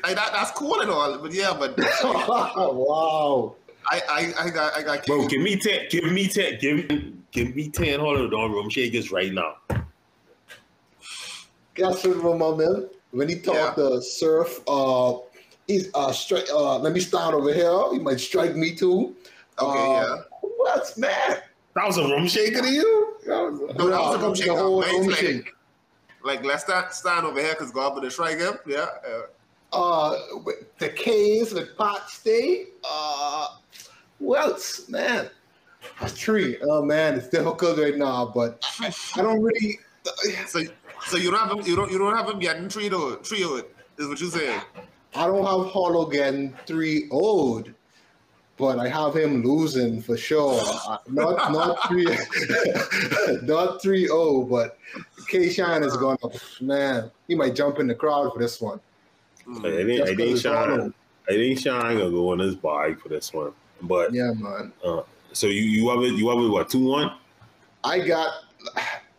like that, that's cool and all, but yeah, but wow. I I, I got I got Bro, give me ten. Give me ten. Give me give me ten. Hold on, don't room shakers right now. Guess what room I'm? When he talked to Surf, uh, he's uh, straight. Uh, let me stand over here. He might strike me too. Okay, Uh, yeah. What's man? That was a room shaker to you. No, that was a room shake. The whole room Like- shake. Like let's stand stand over here because God will strike him. Yeah. Uh, uh, with the Kings with Pot State. Uh, who else, man? A tree. Oh man, it's difficult right now, but I, I don't really. so so you don't have him. You don't you don't have him getting trio trio. Is what you saying? I don't have Hollow getting three old, but I have him losing for sure. Uh, Not not three, not three zero, but K Shine is gonna man. He might jump in the crowd for this one. I think I think. Hollow. I think Shine gonna go on his bike for this one. But Yeah, man. so you you have it. You have it. What two one? I got.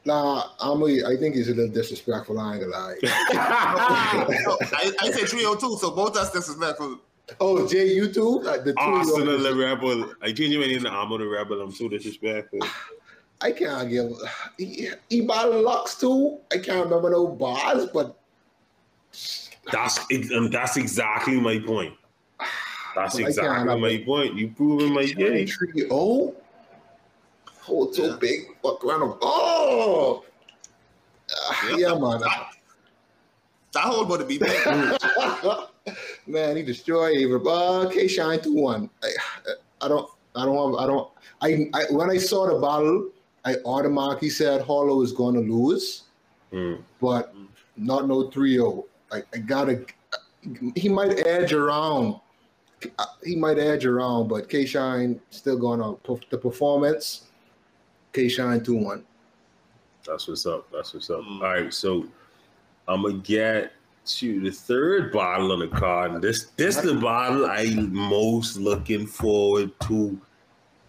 Nah, I'm a, I think he's a little disrespectful. I ain't gonna lie. I, I said 302, so both us disrespectful. Oh, Jay, you too? Uh, the Arsonal oh, the rebel. I genuinely in the arm of the rebel. I'm so disrespectful. I can't give. He, he battled Lux too. I can't remember no bars, but that's and um, that's exactly my point. That's exactly my point. You proving my game. 3-0? Hold too yeah. big, fuck around. Them. Oh, yeah, man. That, whole hole about to be big. man, he destroyed Aye Verb. Uh, oh, K Shine two one. I, I don't. I don't want. I don't. I, I when I saw the battle, I automatically said Hollow is going to lose, mm. but mm. not no 3-0. I, I gotta. He might edge around. He might edge around, but K Shine still going to the performance. K Shine two one. That's what's up. That's what's up. Mm. All right, so I'm gonna get to the third bottle on the card. This this the bottle I'm most looking forward to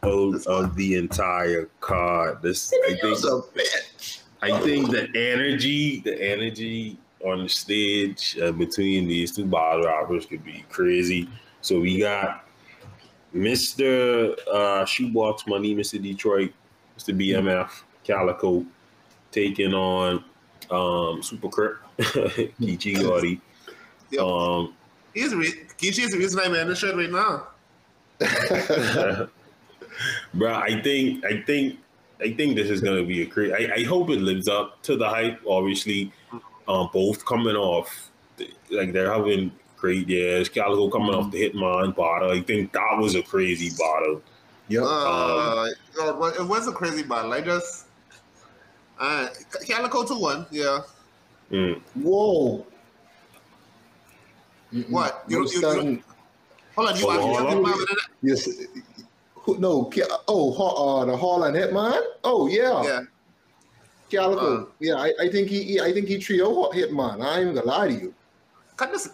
of, of the entire card. This I think a bitch. I think the energy, the energy on the stage uh, between these two bottle rappers could be crazy. So we got Mr. Uh, Shoebox Money, Mr. Detroit, Mr. BMF, Calico, taking on um, Super Crip, Geechee Gotti. Yep. Um, He's the re- Kichi is the reason I'm in the shirt right now. bro, I think, I think, I think this is gonna be a great. I, I hope it lives up to the hype. Obviously, um, both coming off, like they're having great years. Calico coming off the Hitman bottle. I think that was a crazy bottle. Yep. Uh, it was- it was a crazy battle. I just uh, Calico two one. Yeah. Mm. Whoa. Mm-mm. What? You- No you- you- Hold on, you Hold watch something hold on. about? Yes. Who- No. Oh, Ho- uh, the Holland Hitman. Oh yeah. Yeah. Calico. Uh. yeah, I, I think he, he. I think he trio Hitman. I ain't even gonna lie to you. Cut this.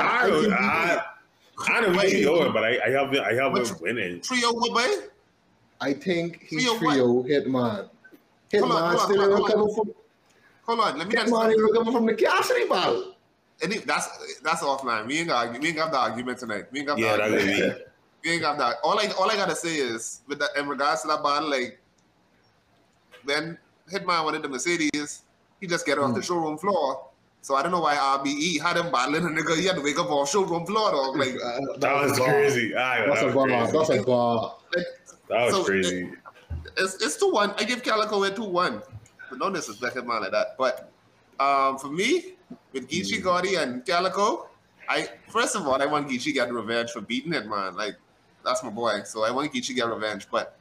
I don't, think I, I don't Wait. really know it, but I, I have it. I have Which- it winning. Trio what way? I think he's Trio trio, what? Hitman. Hold on, Hitman hold on, still hold on, recover from Hold on, let me Hitman ain't recover from the Cassidy battle. any, that's that's offline. We ain't got we ain't got the argument tonight. We ain't got Yeah, the that argument. could be. We ain't got that. All I all I gotta say is with that in regards to that bottle, like when Hitman wanted the Mercedes, he just get off the hmm. showroom floor. So I don't know why RBE had him battling a nigga. He had to wake up off showroom floor. Like, Uh, That was a bar. crazy. That's that a was bar. crazy. That's a bar. like That was So, crazy. it's it's two one. I give Calico a two one. But don't disrespect him man like that. But um, for me, with Geechee Gotti and Calico, I first of all I want Geechee get revenge for beating it, man. Like that's my boy. So I want Geechee get revenge, but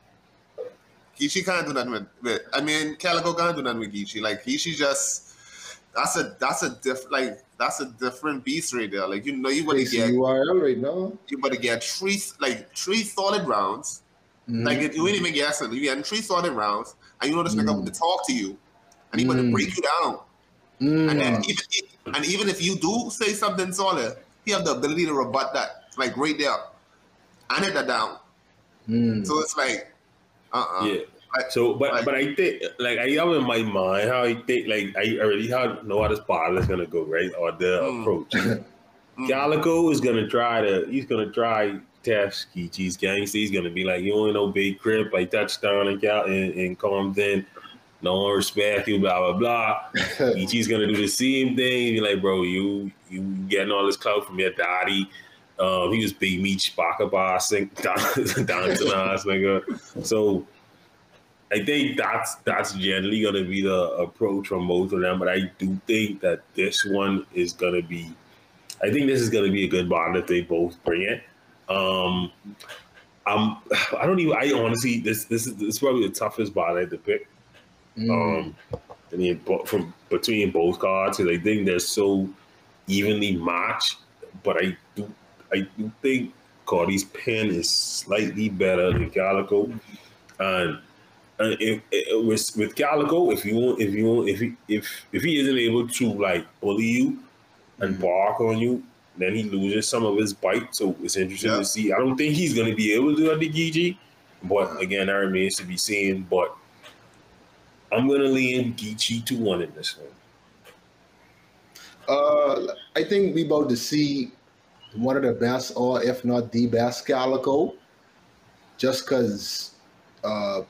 Geechee can't do nothing with, with I mean Calico can't do nothing with Geechee. Like Geechee just that's a that's a diff like that's a different beast right there. Like you know you would Facing get URL right now. you better get three like three solid rounds. Mhm. Like you ain't even guessing. You getting three solid rounds, and you know this nigga Mm. want to talk to you, and he want to Mm. break you down. And then Mm. even and even if you do say something solid, he have the ability to rebut that, like right there, and hit that down. Mm. So it's like, uh, uh Yeah. So, but like- but I think like I have in my mind how I think like I already have know how this bottle is gonna go right or the Mm. approach. Mm. Calico is gonna try to he's gonna try test Geechee's gangster. He's gonna be like you only know big crip like touchdown and Cal and, and Compton. No one respect you, blah blah blah. Geechee's gonna do the same thing. Be like, bro, you you getting all this clout from your daddy. Um, he was big meat down down to us, nigga. So I think that's that's generally gonna be the approach from both of them. But I do think that this one is gonna be I think this is gonna be a good bond if they both bring it. Um I'm I don't even I honestly this this is this is probably the toughest bond I had to pick Mm. um, I mean, from between both cards, because I think they're so evenly matched. But I do, I do think Gotti's pen is slightly better than Calico, and. And if, if, with with Calico, if you want, if you want, if he if if he isn't able to like bully you and Mhm. bark on you, then he loses some of his bite. So it's interesting Yeah. to see. I don't think he's going to be able to do that to Geechee, but again, that remains to be seen. But I'm gonna lean Geechee to one in this one. Uh, I think we about to see one of the best, or if not the best, Calico. Just because uh,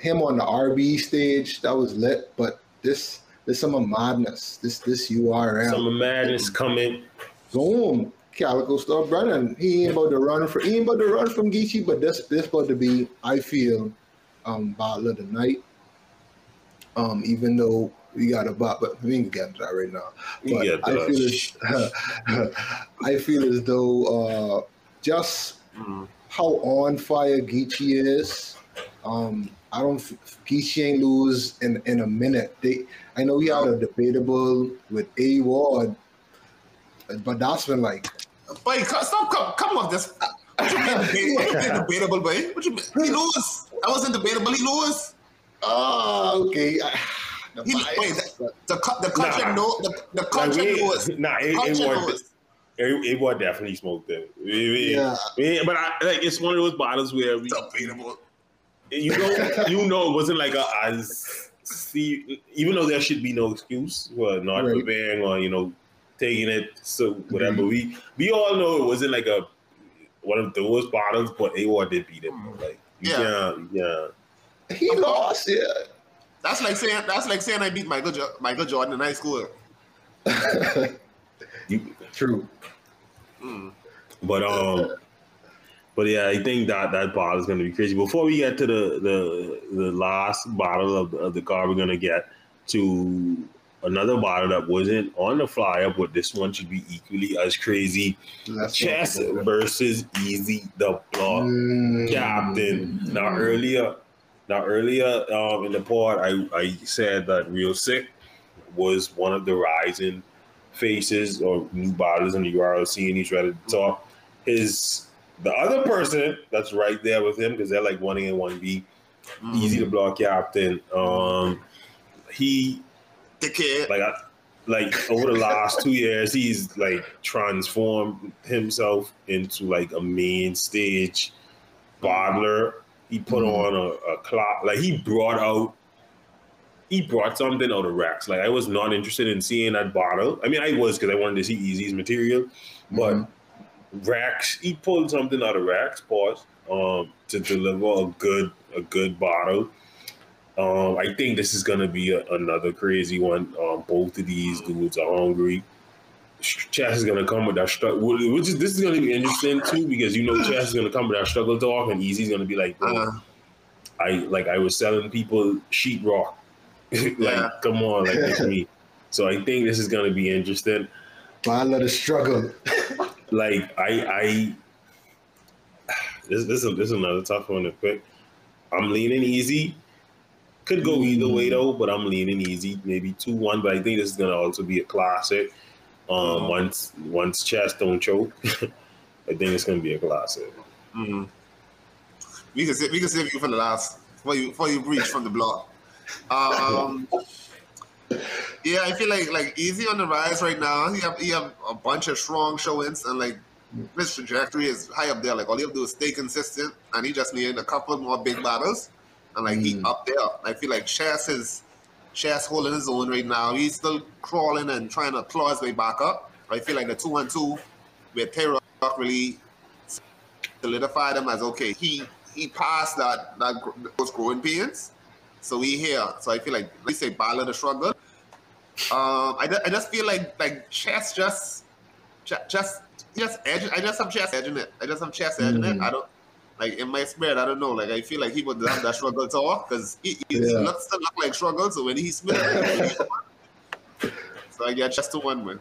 him on the RB stage that was lit, but this this summer madness, this this URL. Summer Madness coming. Boom. Calico start running. He ain't about to run for he ain't about to run from Geechee, but this this about to be, I feel, um battle of the night. Um, even though we got a bot, but we ain't into that right now. But get I feel as I feel as though uh just mm, how on fire Geechee is. Um, I don't. Geechee ain't lose in in a minute. They, I know he had a debatable with A Ward, but that's been like boy, stop, come, come off this. What you mean debate- what you mean debatable, boy? What you mean? He lose. That wasn't debatable. He lose. Oh, okay. The He, bias, wait, the, the, the country Nah. know the, the Like, country we- knows. nah, it, Country it, was, knows. it, it was definitely smoked it. We- we- yeah. we- but I, like, it's one of those bottles where we, Debatable. You know, you know, it wasn't like a as see, even though there should be no excuse for not Right. preparing or you know taking it so whatever. Mhm. We we all know it wasn't like a one of those bottles, but AWAR did beat him. Like you Yeah. can't, yeah. He lost. Yeah. That's like saying that's like saying I beat Michael jo- Michael Jordan in high school. You, True. Mm. But um, but yeah, I think that that bottle is going to be crazy. Before we get to the the the last bottle of the, of the car, we're going to get to another bottle that wasn't on the flyer, but this one should be equally as crazy. Let's Chess talk about it. versus Easy the Block Mm. Captain. Now earlier, now earlier um, in the pod, I I said that Real Sikh was one of the rising faces or new bottles in the URL scene. He's ready to talk. His the other person that's right there with him because they're like one A and one B. Mm. Easy to Block Captain. Um, he Dickhead. like I, like over the last two years, he's like transformed himself into like a main stage bottler. He put Mhm. on a, a clock, like he brought out he brought something out of Rex. Like I was not interested in seeing that bottle. I mean, I was because I wanted to see Easy's material, but mm-hmm. Rex he pulled something out of Rex pause, um, to deliver a good a good bottle. Um, I think this is gonna be a, another crazy one. Um, both of these dudes are hungry. Chess is gonna come with that struggle, which is this is gonna be interesting too because you know Chess is gonna come with that struggle talk, and Easy's gonna be like, uh-huh. I like I was selling people sheetrock, like yeah. come on, like it's me. So I think this is gonna be interesting. But I let it struggle. like I, I this this is, this is another tough one to pick. I'm leaning easy. Could go either way mm. though, but I'm leaning easy. Maybe two one, but I think this is gonna also be a classic. Um, mm-hmm. once once Chess don't choke, I think it's gonna be a classic. Mm-hmm. We can save, we can save you for the last before you before you breach from the block. Um, yeah, I feel like like easy on the rise right now. He have you have a bunch of strong showings and like his trajectory is high up there. Like all you have to do is stay consistent, and he just needed a couple more big battles, and like mm. he up there. I feel like Chess is Chess holding his own right now. He's still crawling and trying to claw his way back up. I feel like the two and two with Tay really solidified him as okay. He he passed that that those growing pains, so he here. So I feel like let's say battle the struggle. Um, I, I just feel like like chess just just just edge. I just have chess edging it. I just have chess edging mm-hmm. it. I don't like in my spirit. I don't know. Like I feel like he would have that struggle talk because he, he yeah. looks to look like struggle. So when he smith, so I get just to one win.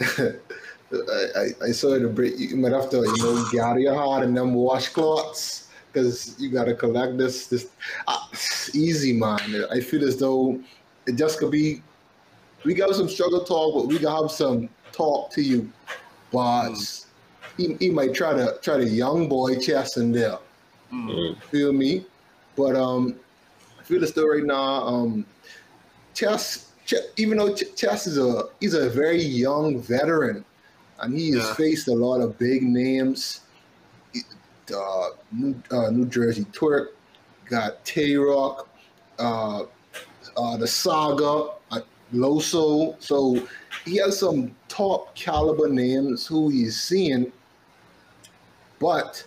I, I, I saw the break. You might have to, you know, gather your heart and them washcloths because you got to collect this. This uh, easy, man. I feel as though it just could be. We got some struggle talk, but we got have some talk to you. But mm. he, he might try to try to young boy chess in there. Mm. Feel me? But um, I feel as though right now, um, chess, chess even though ch- chess is a he's a very young veteran, and he has yeah. faced a lot of big names uh, New, uh, New Jersey Twork, got Tay Roc, uh, uh, the Saga, uh, Loso. So he has some top caliber names who he's seeing, but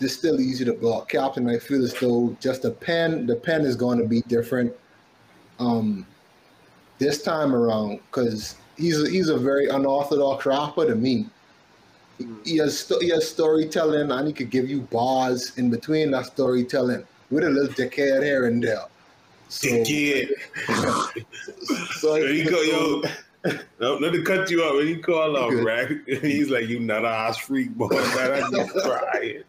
it's still easy to block captain. I feel as though just the pen, the pen is going to be different um, this time around because he's he's a very unorthodox rapper to me he has he has storytelling and he could give you bars in between that storytelling with a little decade here and there. So, decade. so there you go, yo. No, not to cut you up. When you call him rack, he's like, "You not a ass freak, boy." Man, I crying,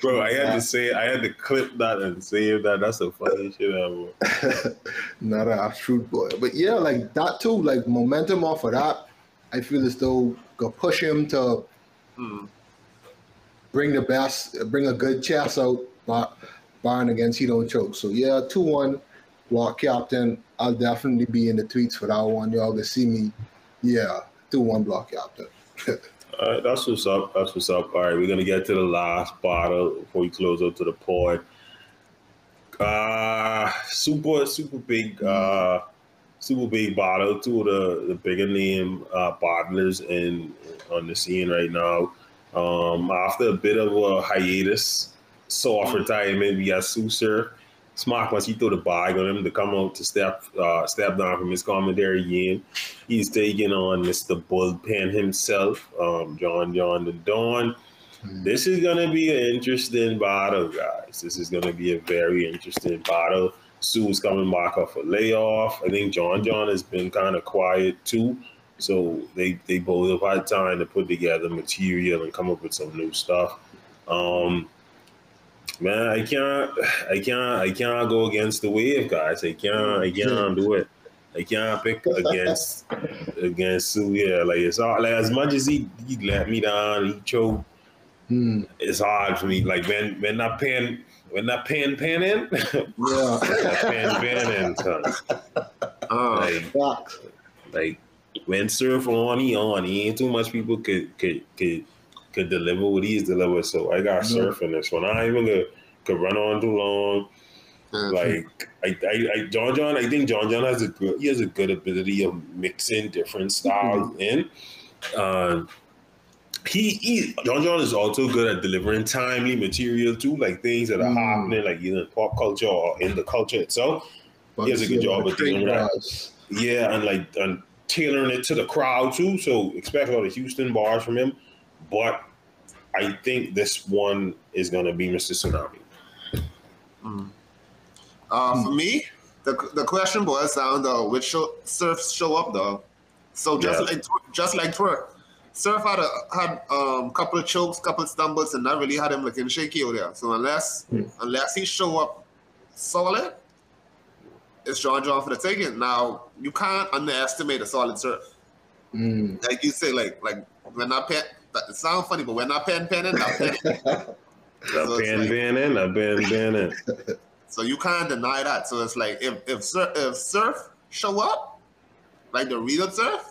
bro. I had to say, I had to clip that and save that. That's the funny shit ever. not a ass freak, boy, but yeah, like that too. Like momentum off of that, I feel as though could push him to Mm. Bring the best, bring a good Chess out, but barring against he don't choke. So yeah, two one, block captain. I'll definitely be in the tweets for that one. Y'all can see me. Yeah, two one block captain. All right, that's what's up. That's what's up. All right, we're gonna get to the last bottle before we close out to the pod. Uh super super big uh super big bottle. Two of the, the bigger name uh bottlers in on the scene right now. Um, after a bit of a hiatus, soft retirement, we got Tsu Surf. Smart once he threw the bag on him to come out to step uh, step down from his commentary again. He's taking on Mr. Bullpen himself, um, John John Da Don. Mm-hmm. This is gonna be an interesting battle, guys. This is gonna be a very interesting battle. Tsu's coming back off a layoff. I think John John has been kind of quiet too. So they they both have had time to put together material and come up with some new stuff. Um, man, I can't, I can't, I can't go against the wave, guys. I can't, I can't do it. I can't pick against against Sue. Yeah, like it's all like as much as he he let me down, he choked. Hmm. It's hard for me. Like when when that pen when that pen pan in, yeah, pan pen in, son. Uh, like, like when surf on, he on. He ain't too much people could could could could deliver what he's delivered. So I got mm-hmm. surfing this one. I even gonna could run on too long. Like I, I, I, John John, I think John John has a good, he has a good ability of mixing different styles in. Um, he, he, John John is also good at delivering timely material too, like things that are Mm. happening, like either in pop culture or in the culture itself. He has a good job of doing that. Yeah, and like and tailoring it to the crowd too. So expect a lot of Houston bars from him. But I think this one is gonna be Mr. Tsunami. Uh, for me, the, the question boils down to which show, surfs show up though. So just Yeah. like just like Twork, surf had a had um couple of chokes, couple of stumbles, and that really had him looking shaky out there. So unless Hmm. unless he show up solid, it's John John for the taking. Now you can't underestimate a solid surf. Mm. Like you say, like like when I pen, that it sounds funny, but when I pen penning, I pen. I've So it's been like- been in, I've been been in. So you can't deny that. So it's like if if surf, if surf show up, like the real surf,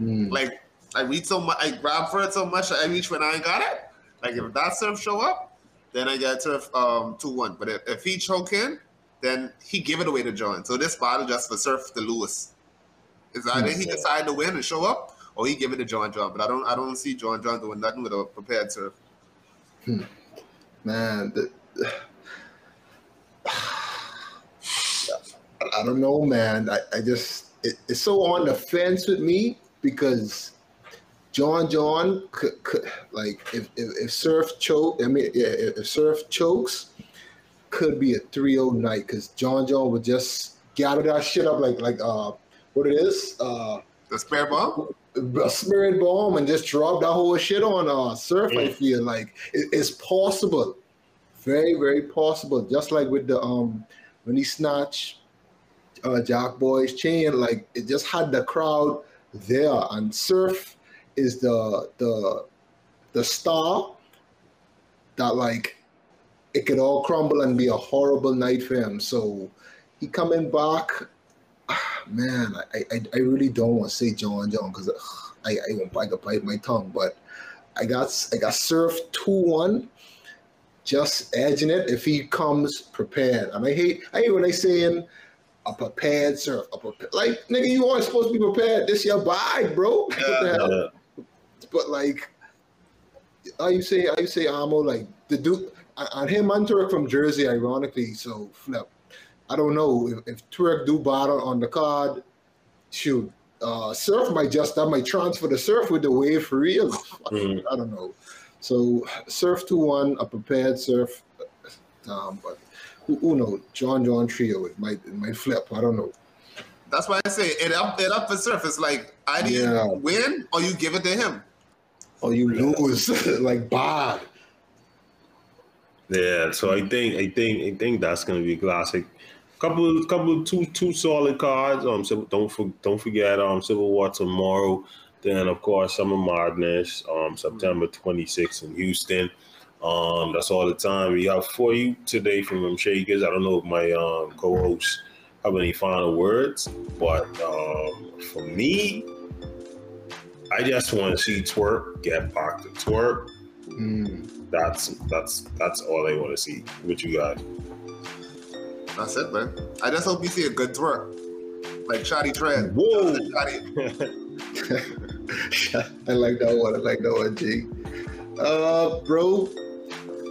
Mm. like I read so much, I grab for it so much, I reach when I ain't got it. Like if that surf show up, then I get surf um two one. But if, if he choke in, then he give it away to John. So this battle just for surf to Lewis. Is either he Hmm. decide to win and show up, or he give it to John John. But I don't I don't see John John doing nothing with a prepared surf. Man, the, I don't know, man. I, I just it, it's so on the fence with me because John John could, could like if, if if Surf choke, I mean yeah, if, Surf chokes, could be a 3-0 night because John John would just gather that shit up like like uh what it is uh The spare bomb. a spirit bomb and just drop that whole shit on uh surf i feel like it, it's possible. Very very possible. Just like with the um when he snatched uh jack boy's chain like it just had the crowd there. And surf is the the the star that like it could all crumble and be a horrible night for him so he coming back man, I, I, I really don't want to say John John because I, I won't bite my tongue, but I got I got Surf two one, just edging it if he comes prepared. And I hate I hate when they saying a prepared surf, a prepared, like nigga, you aren't supposed to be prepared. This your bag, bro. Uh, But like, I you say I say Amo like the dude and him and Twork from Jersey, ironically. So flip. I don't know if, if Twork do battle on the card. Shoot, uh, Surf might just that might transfer the Surf with the wave for real. mm. I don't know. So Surf two one a prepared Surf. Um, but who, who knows? John John trio it might it might flip. I don't know. That's why I say it up it up for surf. It's like I either Yeah. you win or you give it to him. Or you lose like bad. Yeah, so I think I think I think that's gonna be a classic. Couple couple two two solid cards. Um, so don't for, don't forget um Civil War tomorrow. Then of course Summer Madness um September 26th in Houston. Um, that's all the time we have for you today from them Shakers. I don't know if my um co-hosts have any final words, but um for me, I just want to see Twork get back to Twork Mm. that's that's that's all I want to see. What you got? That's it, man. I just hope you see a good Twork. Like Shotty Tread. Whoa! Shotty. I like that one. I like that one, G. Uh, bro,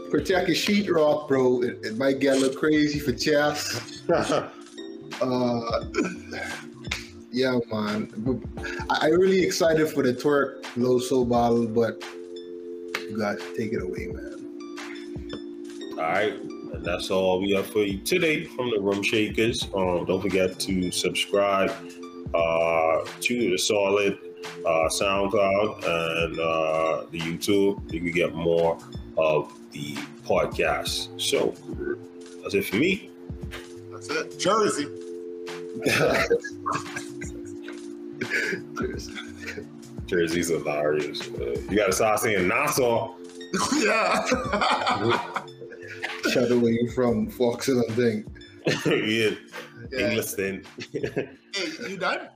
protect your sheetrock, bro. It, it might get a little crazy for chess. Uh, yeah, man. I, I really excited for the Twork low soul battle, but you guys take it away, man. all right, and that's all we have for you today from the Room Shakers. Um, don't forget to subscribe uh, to the Solid uh, SoundCloud and uh, the YouTube. You can get more of the podcast. So that's it for me. That's it. Jersey. Jersey's hilarious. Uh, you got to start saying Nassau. yeah. Shut away from Foxes and thing. yeah, yeah. English then. Hey, you done?